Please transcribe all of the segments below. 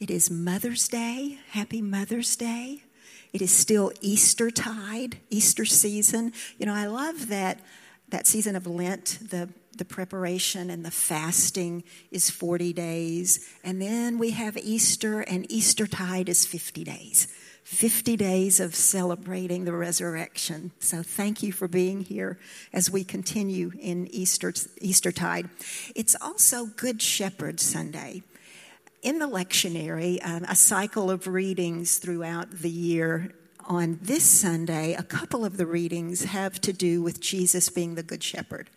It is Mother's Day. Happy Mother's Day. It is still Easter tide, Easter season. You know, I love that that season of Lent, the the preparation and the fasting is 40 days. And then we have Easter, and Easter tide is 50 days. 50 days of celebrating the resurrection. So thank you for being here as we continue in Easter, Eastertide. It's also Good Shepherd Sunday. In the lectionary, um, a cycle of readings throughout the year. On this Sunday, a couple of the readings have to do with Jesus being the Good Shepherd.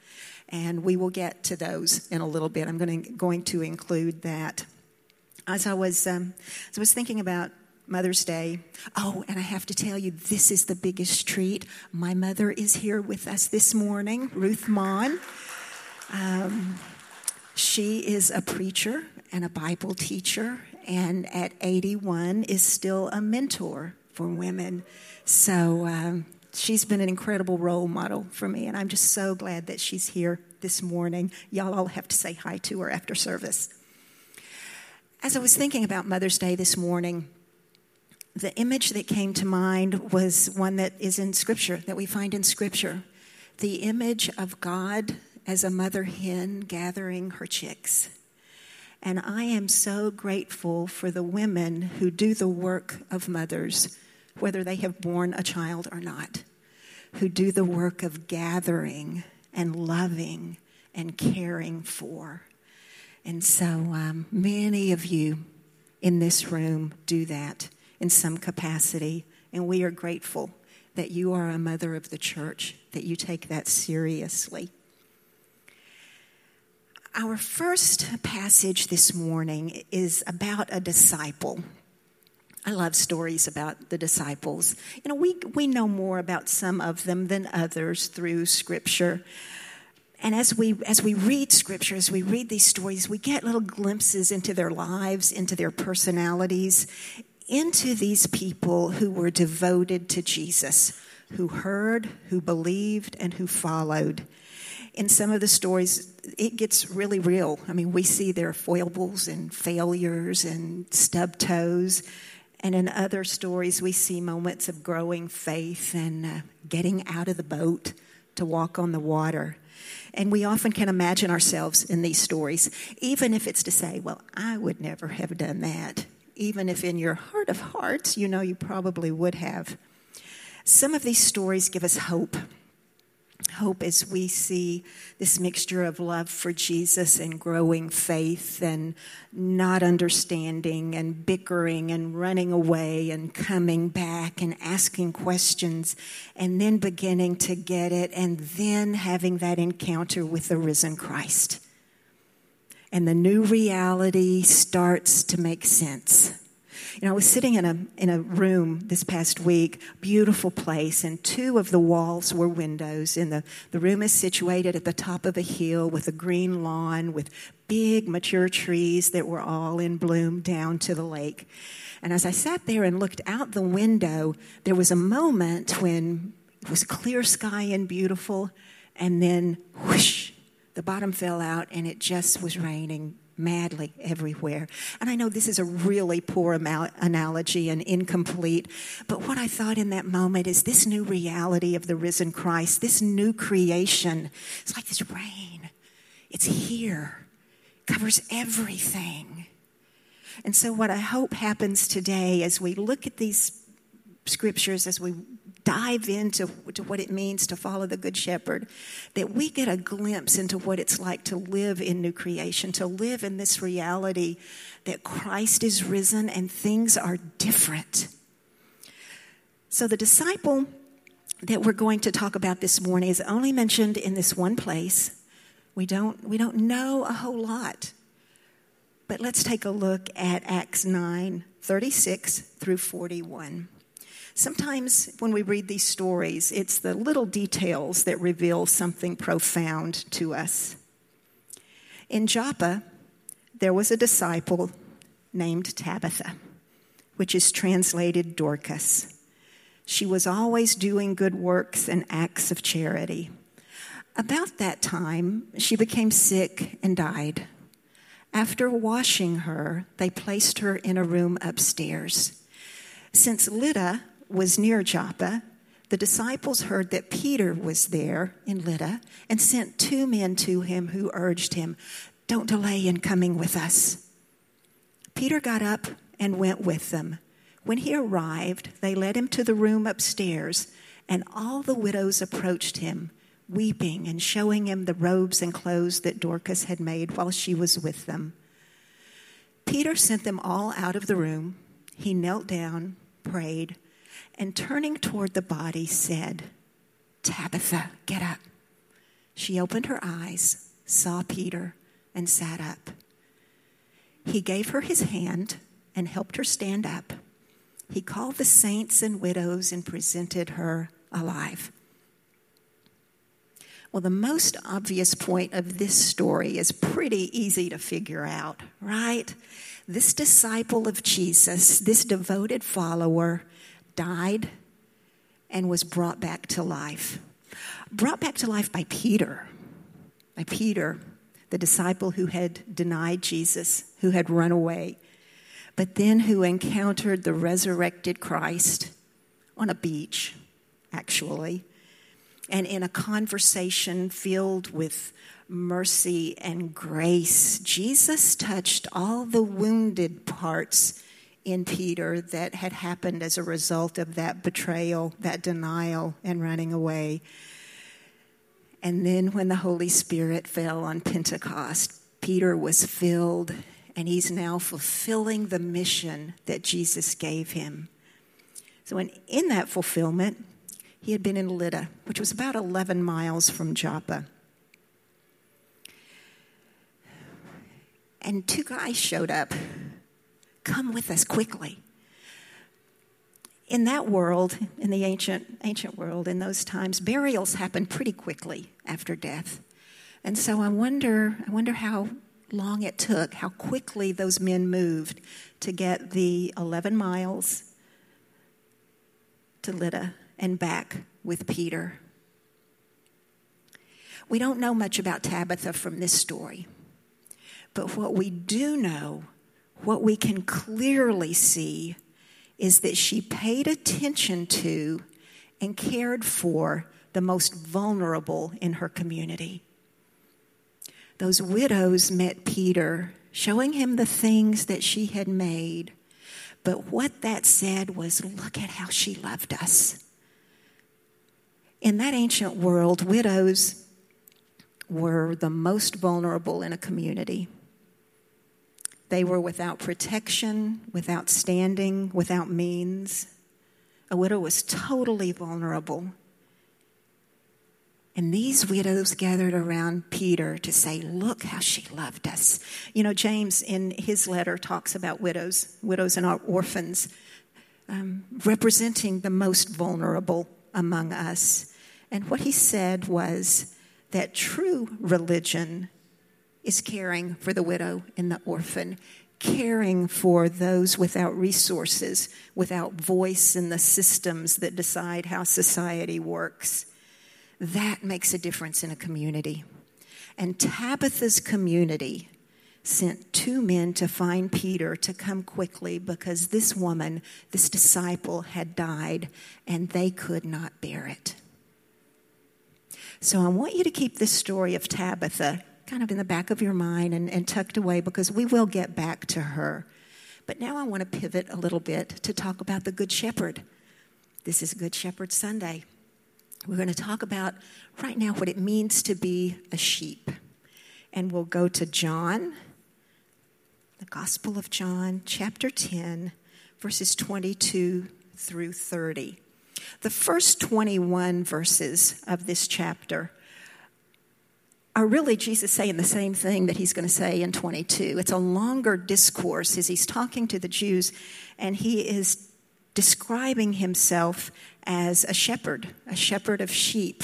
And we will get to those in a little bit. I'm going to, going to include that. As I was, um, as I was thinking about Mother's Day. Oh, and I have to tell you, this is the biggest treat. My mother is here with us this morning, Ruth Mon. Um, she is a preacher and a Bible teacher, and at 81 is still a mentor for women. So um, she's been an incredible role model for me, and I'm just so glad that she's here this morning. Y'all all have to say hi to her after service. As I was thinking about Mother's Day this morning, the image that came to mind was one that is in Scripture, that we find in Scripture. The image of God as a mother hen gathering her chicks. And I am so grateful for the women who do the work of mothers, whether they have borne a child or not, who do the work of gathering and loving and caring for. And so um, many of you in this room do that in some capacity. And we are grateful that you are a mother of the church, that you take that seriously. Our first passage this morning is about a disciple. I love stories about the disciples. You know, we, we know more about some of them than others through Scripture. And as we, as we read Scripture, as we read these stories, we get little glimpses into their lives, into their personalities, into these people who were devoted to Jesus, who heard, who believed, and who followed. In some of the stories, it gets really real. I mean, we see their foibles and failures and stub toes. And in other stories, we see moments of growing faith and uh, getting out of the boat to walk on the water. And we often can imagine ourselves in these stories, even if it's to say, well, I would never have done that even if in your heart of hearts you know you probably would have. Some of these stories give us hope. Hope as we see this mixture of love for Jesus and growing faith and not understanding and bickering and running away and coming back and asking questions and then beginning to get it and then having that encounter with the risen Christ and the new reality starts to make sense. You know, I was sitting in a, in a room this past week, beautiful place, and two of the walls were windows. And the, the room is situated at the top of a hill with a green lawn with big mature trees that were all in bloom down to the lake. And as I sat there and looked out the window, there was a moment when it was clear sky and beautiful, and then whoosh, the bottom fell out and it just was raining madly everywhere. And I know this is a really poor analogy and incomplete, but what I thought in that moment is this new reality of the risen Christ, this new creation. It's like this rain, it's here, covers everything. And so, what I hope happens today as we look at these scriptures, as we dive into to what it means to follow the Good Shepherd, that we get a glimpse into what it's like to live in new creation, to live in this reality that Christ is risen and things are different. So, the disciple that we're going to talk about this morning is only mentioned in this one place. We don't, we don't know a whole lot. But let's take a look at Acts 9 36 through 41. Sometimes when we read these stories, it's the little details that reveal something profound to us. In Joppa, there was a disciple named Tabitha, which is translated Dorcas. She was always doing good works and acts of charity. About that time, she became sick and died. After washing her, they placed her in a room upstairs. Since Lydda was near Joppa, the disciples heard that Peter was there in Lydda and sent two men to him who urged him, Don't delay in coming with us. Peter got up and went with them. When he arrived, they led him to the room upstairs, and all the widows approached him weeping and showing him the robes and clothes that Dorcas had made while she was with them. Peter sent them all out of the room. He knelt down, prayed, and turning toward the body, said, Tabitha, get up. She opened her eyes, saw Peter, and sat up. He gave her his hand and helped her stand up. He called the saints and widows and presented her alive. Well, the most obvious point of this story is pretty easy to figure out, right? This disciple of Jesus, this devoted follower, died and was brought back to life. Brought back to life by Peter, by Peter, the disciple who had denied Jesus, who had run away, but then who encountered the resurrected Christ on a beach, actually and in a conversation filled with mercy and grace, Jesus touched all the wounded parts in Peter that had happened as a result of that betrayal, that denial, and running away. And then when the Holy Spirit fell on Pentecost, Peter was filled, and he's now fulfilling the mission that Jesus gave him. So, in, in that fulfillment, he had been in Lydda, which was about 11 miles from Joppa. And two guys showed up. Come with us quickly. In that world, in the ancient, ancient world, in those times, burials happened pretty quickly after death. And so I wonder, I wonder how long it took, how quickly those men moved to get the 11 miles to Lydda and back with Peter. We don't know much about Tabitha from this story, but what we do know, what we can clearly see, is that she paid attention to and cared for the most vulnerable in her community. Those widows met Peter, showing him the things that she had made. But what that said was, look at how she loved us. In that ancient world, widows were the most vulnerable in a community. They were without protection, without standing, without means. A widow was totally vulnerable. And these widows gathered around Peter to say, Look how she loved us. You know, James in his letter talks about widows, widows and orphans, um, representing the most vulnerable among us. And what he said was that true religion is caring for the widow and the orphan, caring for those without resources, without voice in the systems that decide how society works. That makes a difference in a community. And Tabitha's community sent two men to find Peter to come quickly because this woman, this disciple, had died and they could not bear it. So I want you to keep this story of Tabitha kind of in the back of your mind and, and tucked away because we will get back to her. But now I want to pivot a little bit to talk about the Good Shepherd. This is Good Shepherd Sunday. We're going to talk about right now what it means to be a sheep. And we'll go to John, the Gospel of John, chapter 10, verses 22 through 30. The first 21 verses of this chapter are really Jesus saying the same thing that he's going to say in 22. It's a longer discourse as he's talking to the Jews, and he is describing himself as a shepherd, a shepherd of sheep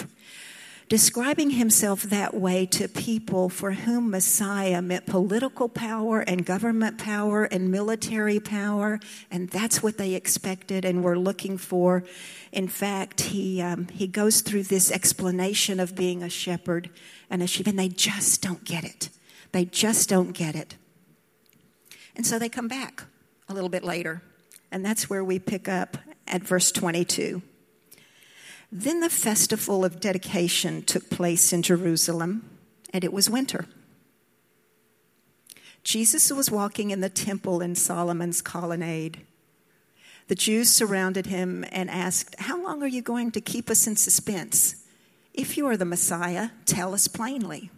describing himself that way to people for whom Messiah meant political power and government power and military power, and that's what they expected and were looking for. In fact, he, um, he goes through this explanation of being a shepherd and a sheep, and they just don't get it. They just don't get it. And so they come back a little bit later. And that's where we pick up at verse 22. Then the festival of dedication took place in Jerusalem, and it was winter. Jesus was walking in the temple in Solomon's colonnade. The Jews surrounded him and asked, How long are you going to keep us in suspense? If you are the Messiah, tell us plainly.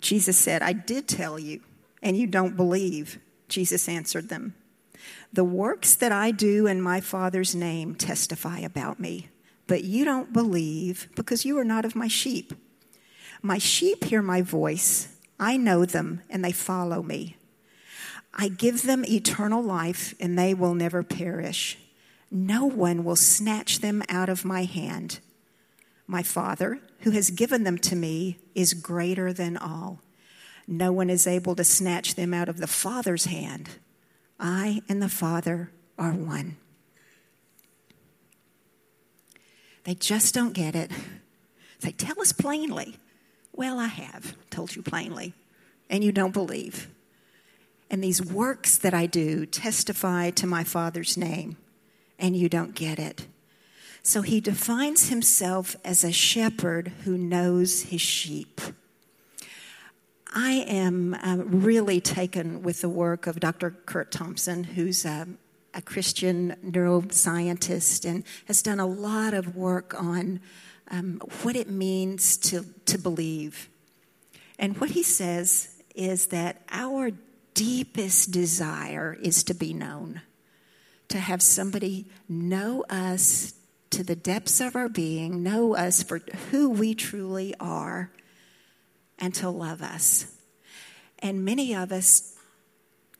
Jesus said, I did tell you, and you don't believe. Jesus answered them, The works that I do in my Father's name testify about me, but you don't believe because you are not of my sheep. My sheep hear my voice, I know them, and they follow me. I give them eternal life, and they will never perish. No one will snatch them out of my hand. My Father, who has given them to me, is greater than all. No one is able to snatch them out of the Father's hand. I and the Father are one. They just don't get it. They tell us plainly. Well, I have told you plainly, and you don't believe. And these works that I do testify to my Father's name, and you don't get it. So he defines himself as a shepherd who knows his sheep. I am uh, really taken with the work of Dr. Curt Thompson, who's um, a Christian neuroscientist and has done a lot of work on um, what it means to, to believe. And what he says is that our deepest desire is to be known, to have somebody know us, to the depths of our being, know us for who we truly are, and to love us. And many of us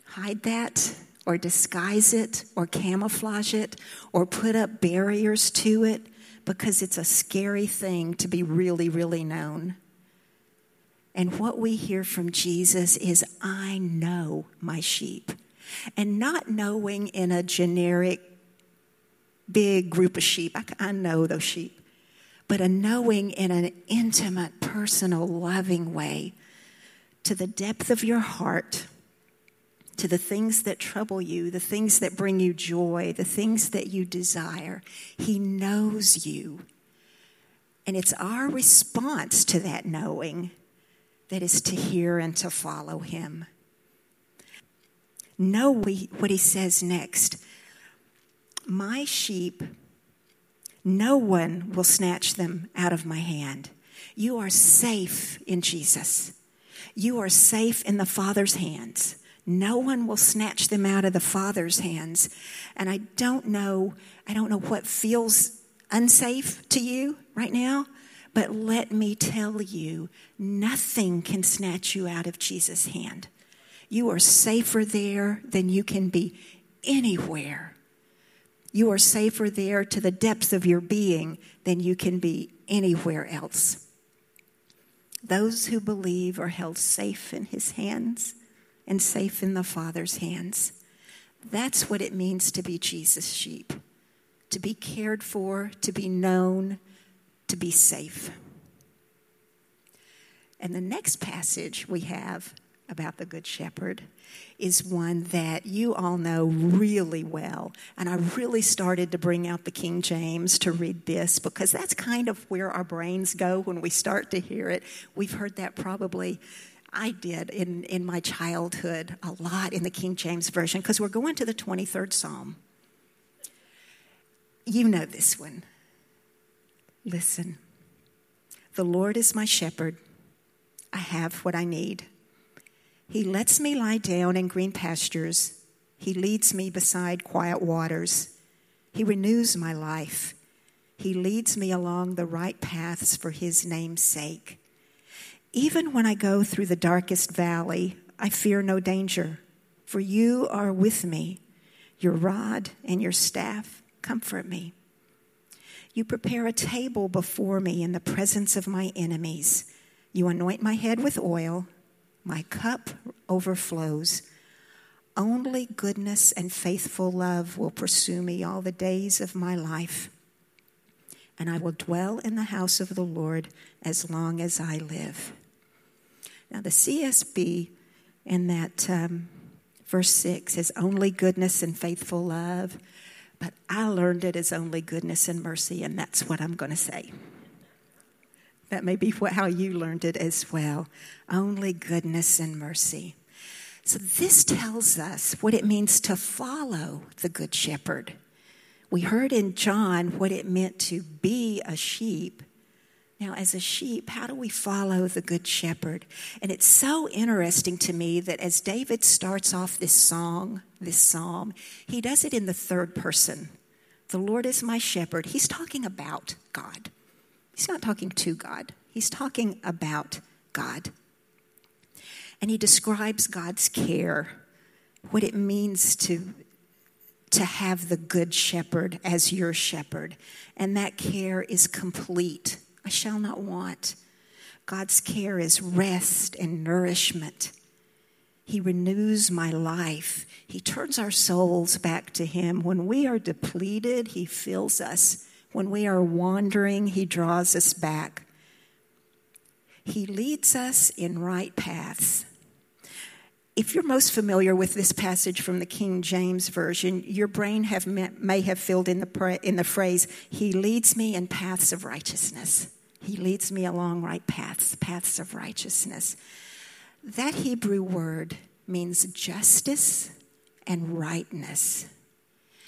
hide that or disguise it or camouflage it or put up barriers to it because it's a scary thing to be really, really known. And what we hear from Jesus is, I know my sheep. And not knowing in a generic big group of sheep. I, I know those sheep. But a knowing in an intimate, personal, loving way to the depth of your heart, to the things that trouble you, the things that bring you joy, the things that you desire. He knows you. And it's our response to that knowing that is to hear and to follow him. Know what he says next. My sheep, no one will snatch them out of my hand. You are safe in Jesus. You are safe in the Father's hands. No one will snatch them out of the Father's hands. And I don't know, I don't know what feels unsafe to you right now, but let me tell you, nothing can snatch you out of Jesus' hand. You are safer there than you can be anywhere you are safer there to the depths of your being than you can be anywhere else. Those who believe are held safe in his hands and safe in the Father's hands. That's what it means to be Jesus' sheep to be cared for, to be known, to be safe. And the next passage we have about the Good Shepherd is one that you all know really well. And I really started to bring out the King James to read this because that's kind of where our brains go when we start to hear it. We've heard that probably. I did in, in my childhood a lot in the King James Version because we're going to the 23rd Psalm. You know this one. Listen. The Lord is my shepherd. I have what I need. He lets me lie down in green pastures. He leads me beside quiet waters. He renews my life. He leads me along the right paths for his name's sake. Even when I go through the darkest valley, I fear no danger, for you are with me. Your rod and your staff comfort me. You prepare a table before me in the presence of my enemies. You anoint my head with oil my cup overflows. Only goodness and faithful love will pursue me all the days of my life, and I will dwell in the house of the Lord as long as I live. Now, the CSB in that um, verse 6 is only goodness and faithful love, but I learned it as only goodness and mercy, and that's what I'm going to say. That may be how you learned it as well. Only goodness and mercy. So, this tells us what it means to follow the Good Shepherd. We heard in John what it meant to be a sheep. Now, as a sheep, how do we follow the Good Shepherd? And it's so interesting to me that as David starts off this song, this psalm, he does it in the third person. The Lord is my shepherd. He's talking about God. He's not talking to God, he's talking about God and he describes God's care, what it means to, to have the good shepherd as your shepherd. And that care is complete. I shall not want. God's care is rest and nourishment. He renews my life. He turns our souls back to Him. When we are depleted, He fills us. When we are wandering, He draws us back. He leads us in right paths. If you're most familiar with this passage from the King James Version, your brain have, may have filled in the, in the phrase, He leads me in paths of righteousness. He leads me along right paths, paths of righteousness. That Hebrew word means justice and rightness.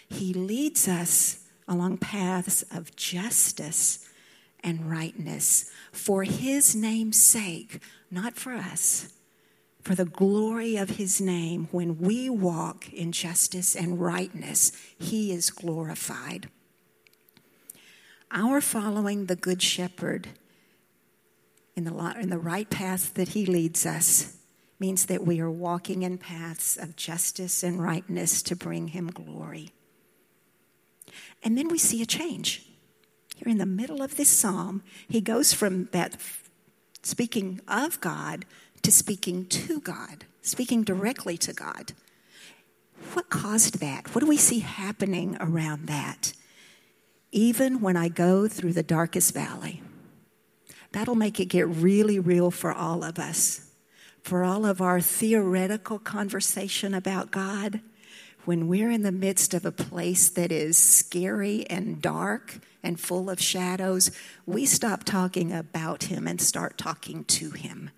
He leads us along paths of justice and rightness for His name's sake, not for us for the glory of his name, when we walk in justice and rightness, he is glorified. Our following the Good Shepherd in the, in the right path that he leads us means that we are walking in paths of justice and rightness to bring him glory. And then we see a change. Here in the middle of this psalm, he goes from that speaking of God to speaking to God, speaking directly to God. What caused that? What do we see happening around that? Even when I go through the darkest valley, that'll make it get really real for all of us. For all of our theoretical conversation about God, when we're in the midst of a place that is scary and dark and full of shadows, we stop talking about Him and start talking to Him.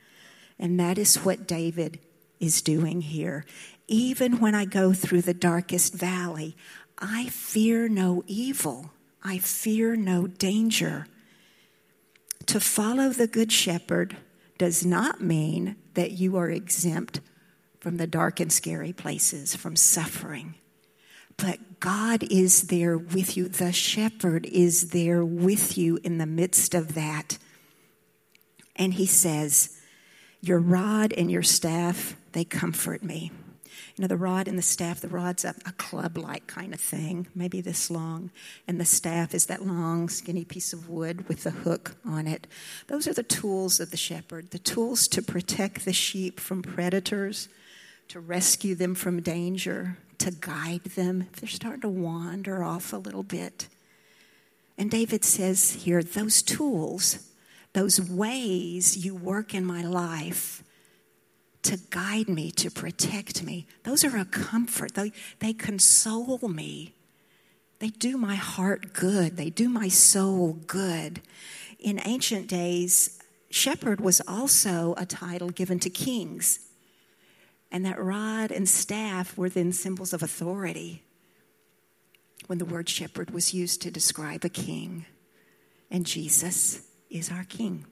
And that is what David is doing here. Even when I go through the darkest valley, I fear no evil. I fear no danger. To follow the Good Shepherd does not mean that you are exempt from the dark and scary places, from suffering. But God is there with you. The shepherd is there with you in the midst of that. And he says, your rod and your staff, they comfort me. You know, the rod and the staff, the rod's a, a club like kind of thing, maybe this long, and the staff is that long, skinny piece of wood with the hook on it. Those are the tools of the shepherd, the tools to protect the sheep from predators, to rescue them from danger, to guide them if they're starting to wander off a little bit. And David says here, those tools those ways you work in my life to guide me, to protect me, those are a comfort. They, they console me. They do my heart good. They do my soul good. In ancient days, shepherd was also a title given to kings. And that rod and staff were then symbols of authority when the word shepherd was used to describe a king. And Jesus is our King.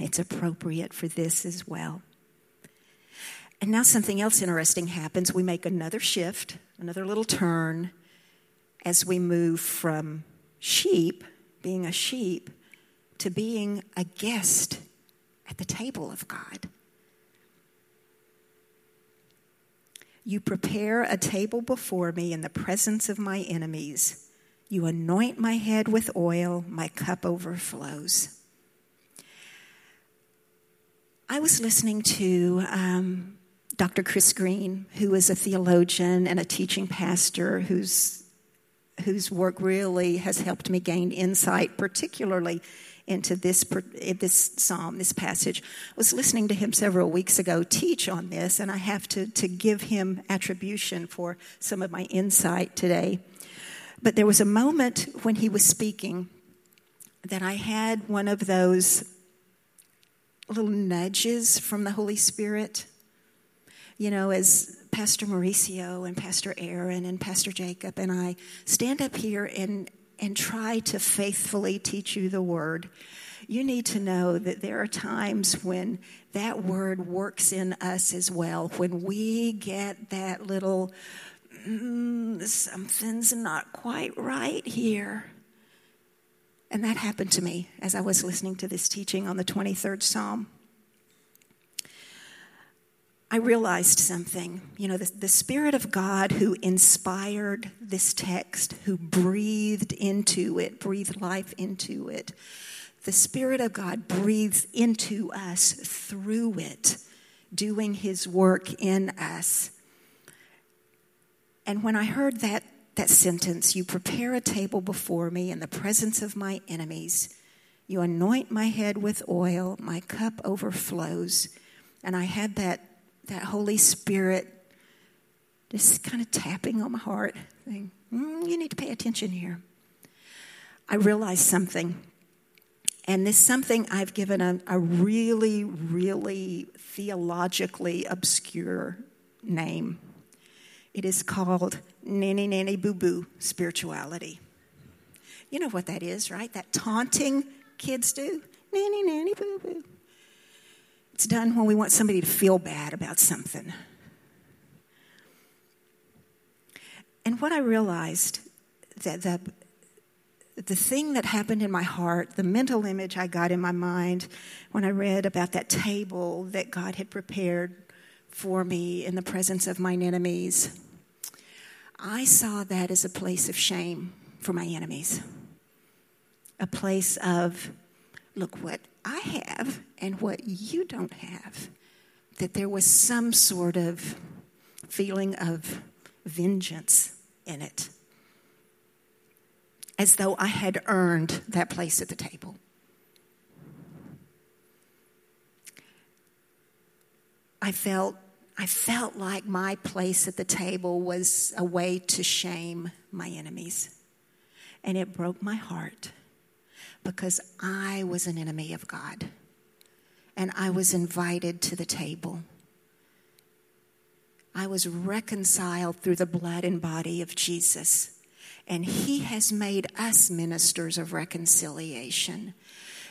It's appropriate for this as well. And now something else interesting happens. We make another shift, another little turn as we move from sheep, being a sheep, to being a guest at the table of God. You prepare a table before me in the presence of my enemies. You anoint my head with oil, my cup overflows. I was listening to um, Dr. Chris Green, who is a theologian and a teaching pastor whose, whose work really has helped me gain insight, particularly into this eh, this psalm, this passage. I was listening to him several weeks ago teach on this, and I have to to give him attribution for some of my insight today. But there was a moment when he was speaking that I had one of those little nudges from the Holy Spirit. You know, as Pastor Mauricio and Pastor Aaron and Pastor Jacob and I stand up here and, and try to faithfully teach you the word, you need to know that there are times when that word works in us as well. When we get that little, mm, something's not quite right here. And that happened to me as I was listening to this teaching on the 23rd Psalm. I realized something. You know, the, the, Spirit of God who inspired this text, who breathed into it, breathed life into it, the Spirit of God breathes into us through it, doing His work in us. And when I heard that, that sentence, you prepare a table before me in the presence of my enemies, you anoint my head with oil, my cup overflows. And I had that that Holy Spirit just kind of tapping on my heart, saying, mm, You need to pay attention here. I realized something. And this something I've given a, a really, really theologically obscure name. It is called nanny nanny boo boo spirituality. You know what that is, right? That taunting kids do. Nanny nanny boo boo. It's done when we want somebody to feel bad about something. And what I realized that the, the thing that happened in my heart, the mental image I got in my mind when I read about that table that God had prepared for me in the presence of mine enemies, I saw that as a place of shame for my enemies. A place of, look what I have and what you don't have. That there was some sort of feeling of vengeance in it. As though I had earned that place at the table. I felt I felt like my place at the table was a way to shame my enemies. And it broke my heart because I was an enemy of God and I was invited to the table. I was reconciled through the blood and body of Jesus, and He has made us ministers of reconciliation.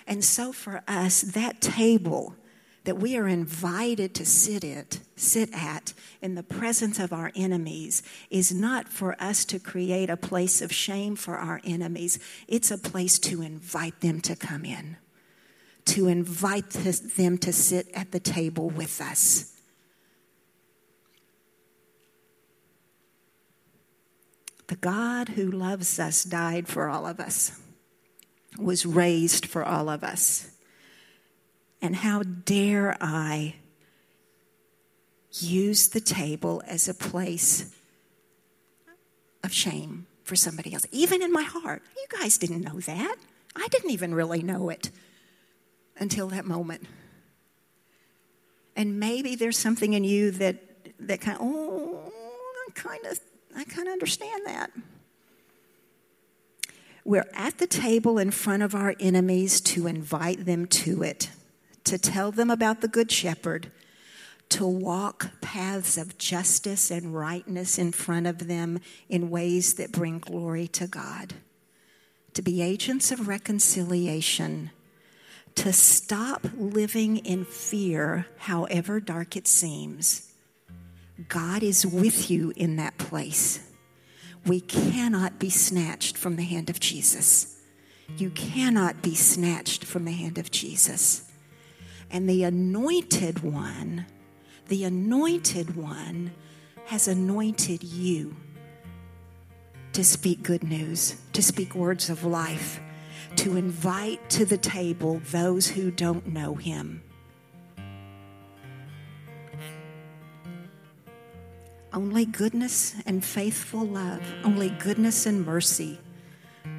And so for us, that table that we are invited to sit at, sit at in the presence of our enemies is not for us to create a place of shame for our enemies. It's a place to invite them to come in, to invite them to sit at the table with us. The God who loves us died for all of us, was raised for all of us. And how dare I use the table as a place of shame for somebody else, even in my heart? You guys didn't know that. I didn't even really know it until that moment. And maybe there's something in you that that kind of, oh, I kind of I kind of understand that. We're at the table in front of our enemies to invite them to it to tell them about the Good Shepherd, to walk paths of justice and rightness in front of them in ways that bring glory to God, to be agents of reconciliation, to stop living in fear, however dark it seems. God is with you in that place. We cannot be snatched from the hand of Jesus. You cannot be snatched from the hand of Jesus. And the anointed one, the anointed one has anointed you to speak good news, to speak words of life, to invite to the table those who don't know him. Only goodness and faithful love, only goodness and mercy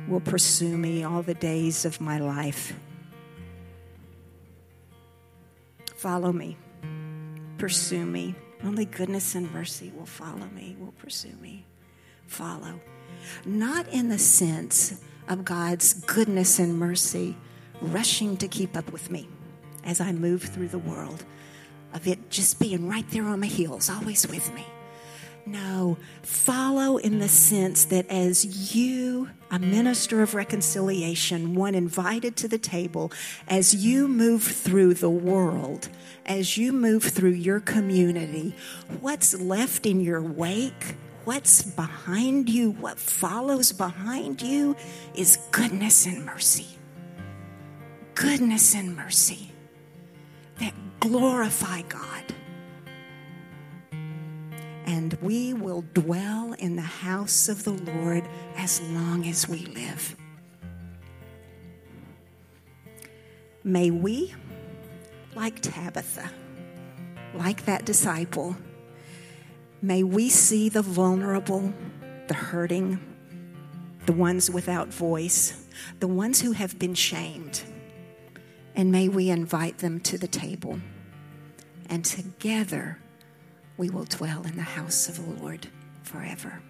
will pursue me all the days of my life Follow me, pursue me. Only goodness and mercy will follow me, will pursue me. Follow. Not in the sense of God's goodness and mercy rushing to keep up with me as I move through the world, of it just being right there on my heels, always with me. No, follow in the sense that as you, a minister of reconciliation, one invited to the table, as you move through the world, as you move through your community, what's left in your wake, what's behind you, what follows behind you is goodness and mercy. Goodness and mercy that glorify God and we will dwell in the house of the Lord as long as we live. May we, like Tabitha, like that disciple, may we see the vulnerable, the hurting, the ones without voice, the ones who have been shamed, and may we invite them to the table. And together, we will dwell in the house of the Lord forever.